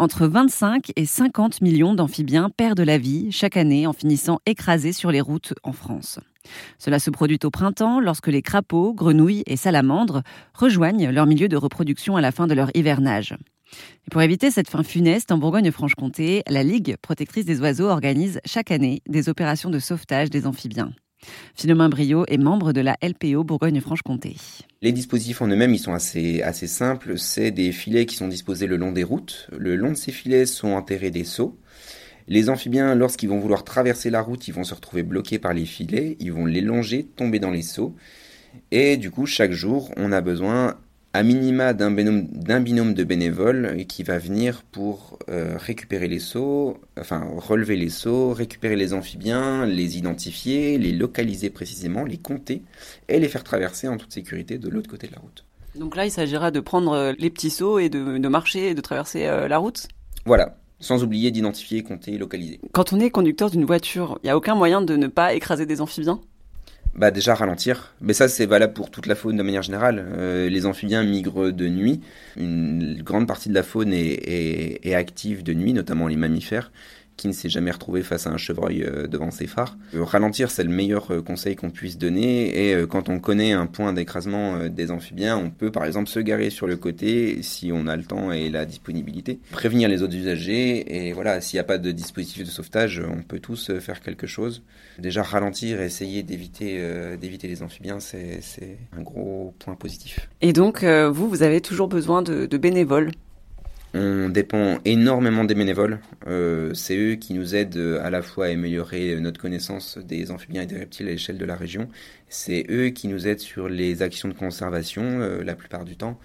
Entre 25 et 50 millions d'amphibiens perdent la vie chaque année en finissant écrasés sur les routes en France. Cela se produit au printemps lorsque les crapauds, grenouilles et salamandres rejoignent leur milieu de reproduction à la fin de leur hivernage. Pour éviter cette fin funeste, en Bourgogne-Franche-Comté, la Ligue protectrice des oiseaux organise chaque année des opérations de sauvetage des amphibiens. Philomène Brio est membre de la LPO Bourgogne-Franche-Comté. Les dispositifs en eux-mêmes, ils sont assez, assez simples. C'est des filets qui sont disposés le long des routes. Le long de ces filets sont enterrés des seaux. Les amphibiens, lorsqu'ils vont vouloir traverser la route, ils vont se retrouver bloqués par les filets, ils vont les longer, tomber dans les seaux. Et du coup, chaque jour, on a besoin à minima d'un binôme, de bénévoles qui va venir pour euh, récupérer les seaux, enfin relever les seaux, récupérer les amphibiens, les identifier, les localiser précisément, les compter et les faire traverser en toute sécurité de l'autre côté de la route. Donc là, il s'agira de prendre euh, les petits seaux et de, marcher et de traverser euh, la route? Voilà, sans oublier d'identifier, compter, localiser. Quand on est conducteur d'une voiture, il n'y a aucun moyen de ne pas écraser des amphibiens? Bah déjà ralentir. Mais ça c'est valable pour toute la faune de manière générale. Euh, les amphibiens migrent de nuit. Une grande partie de la faune est, est active de nuit, notamment les mammifères qui ne s'est jamais retrouvé face à un chevreuil euh, devant ses phares. Euh, ralentir, c'est le meilleur euh, conseil qu'on puisse donner. Et quand on connaît un point d'écrasement des amphibiens, on peut par exemple se garer sur le côté si on a le temps et la disponibilité. Prévenir les autres usagers. Et voilà, s'il n'y a pas de dispositif de sauvetage, on peut tous faire quelque chose. Déjà ralentir essayer d'éviter d'éviter les amphibiens, c'est un gros point positif. Et donc, vous, vous avez toujours besoin de bénévoles on dépend énormément des bénévoles. Euh, c'est eux qui nous aident à la fois à améliorer notre connaissance des amphibiens et des reptiles à l'échelle de la région. C'est eux qui nous aident sur les actions de conservation euh, la plupart du temps.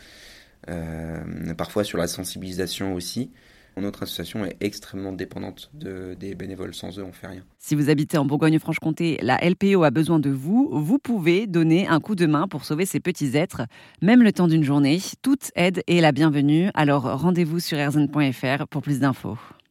Euh, parfois sur la sensibilisation aussi. Notre association est extrêmement dépendante des bénévoles. Sans eux, on fait rien. Si vous habitez en Bourgogne-Franche-Comté, la LPO a besoin de vous. Vous pouvez donner un coup de main pour sauver ces petits êtres, même le temps d'une journée. Toute aide est la bienvenue. Alors rendez-vous sur erzen.fr pour plus d'infos.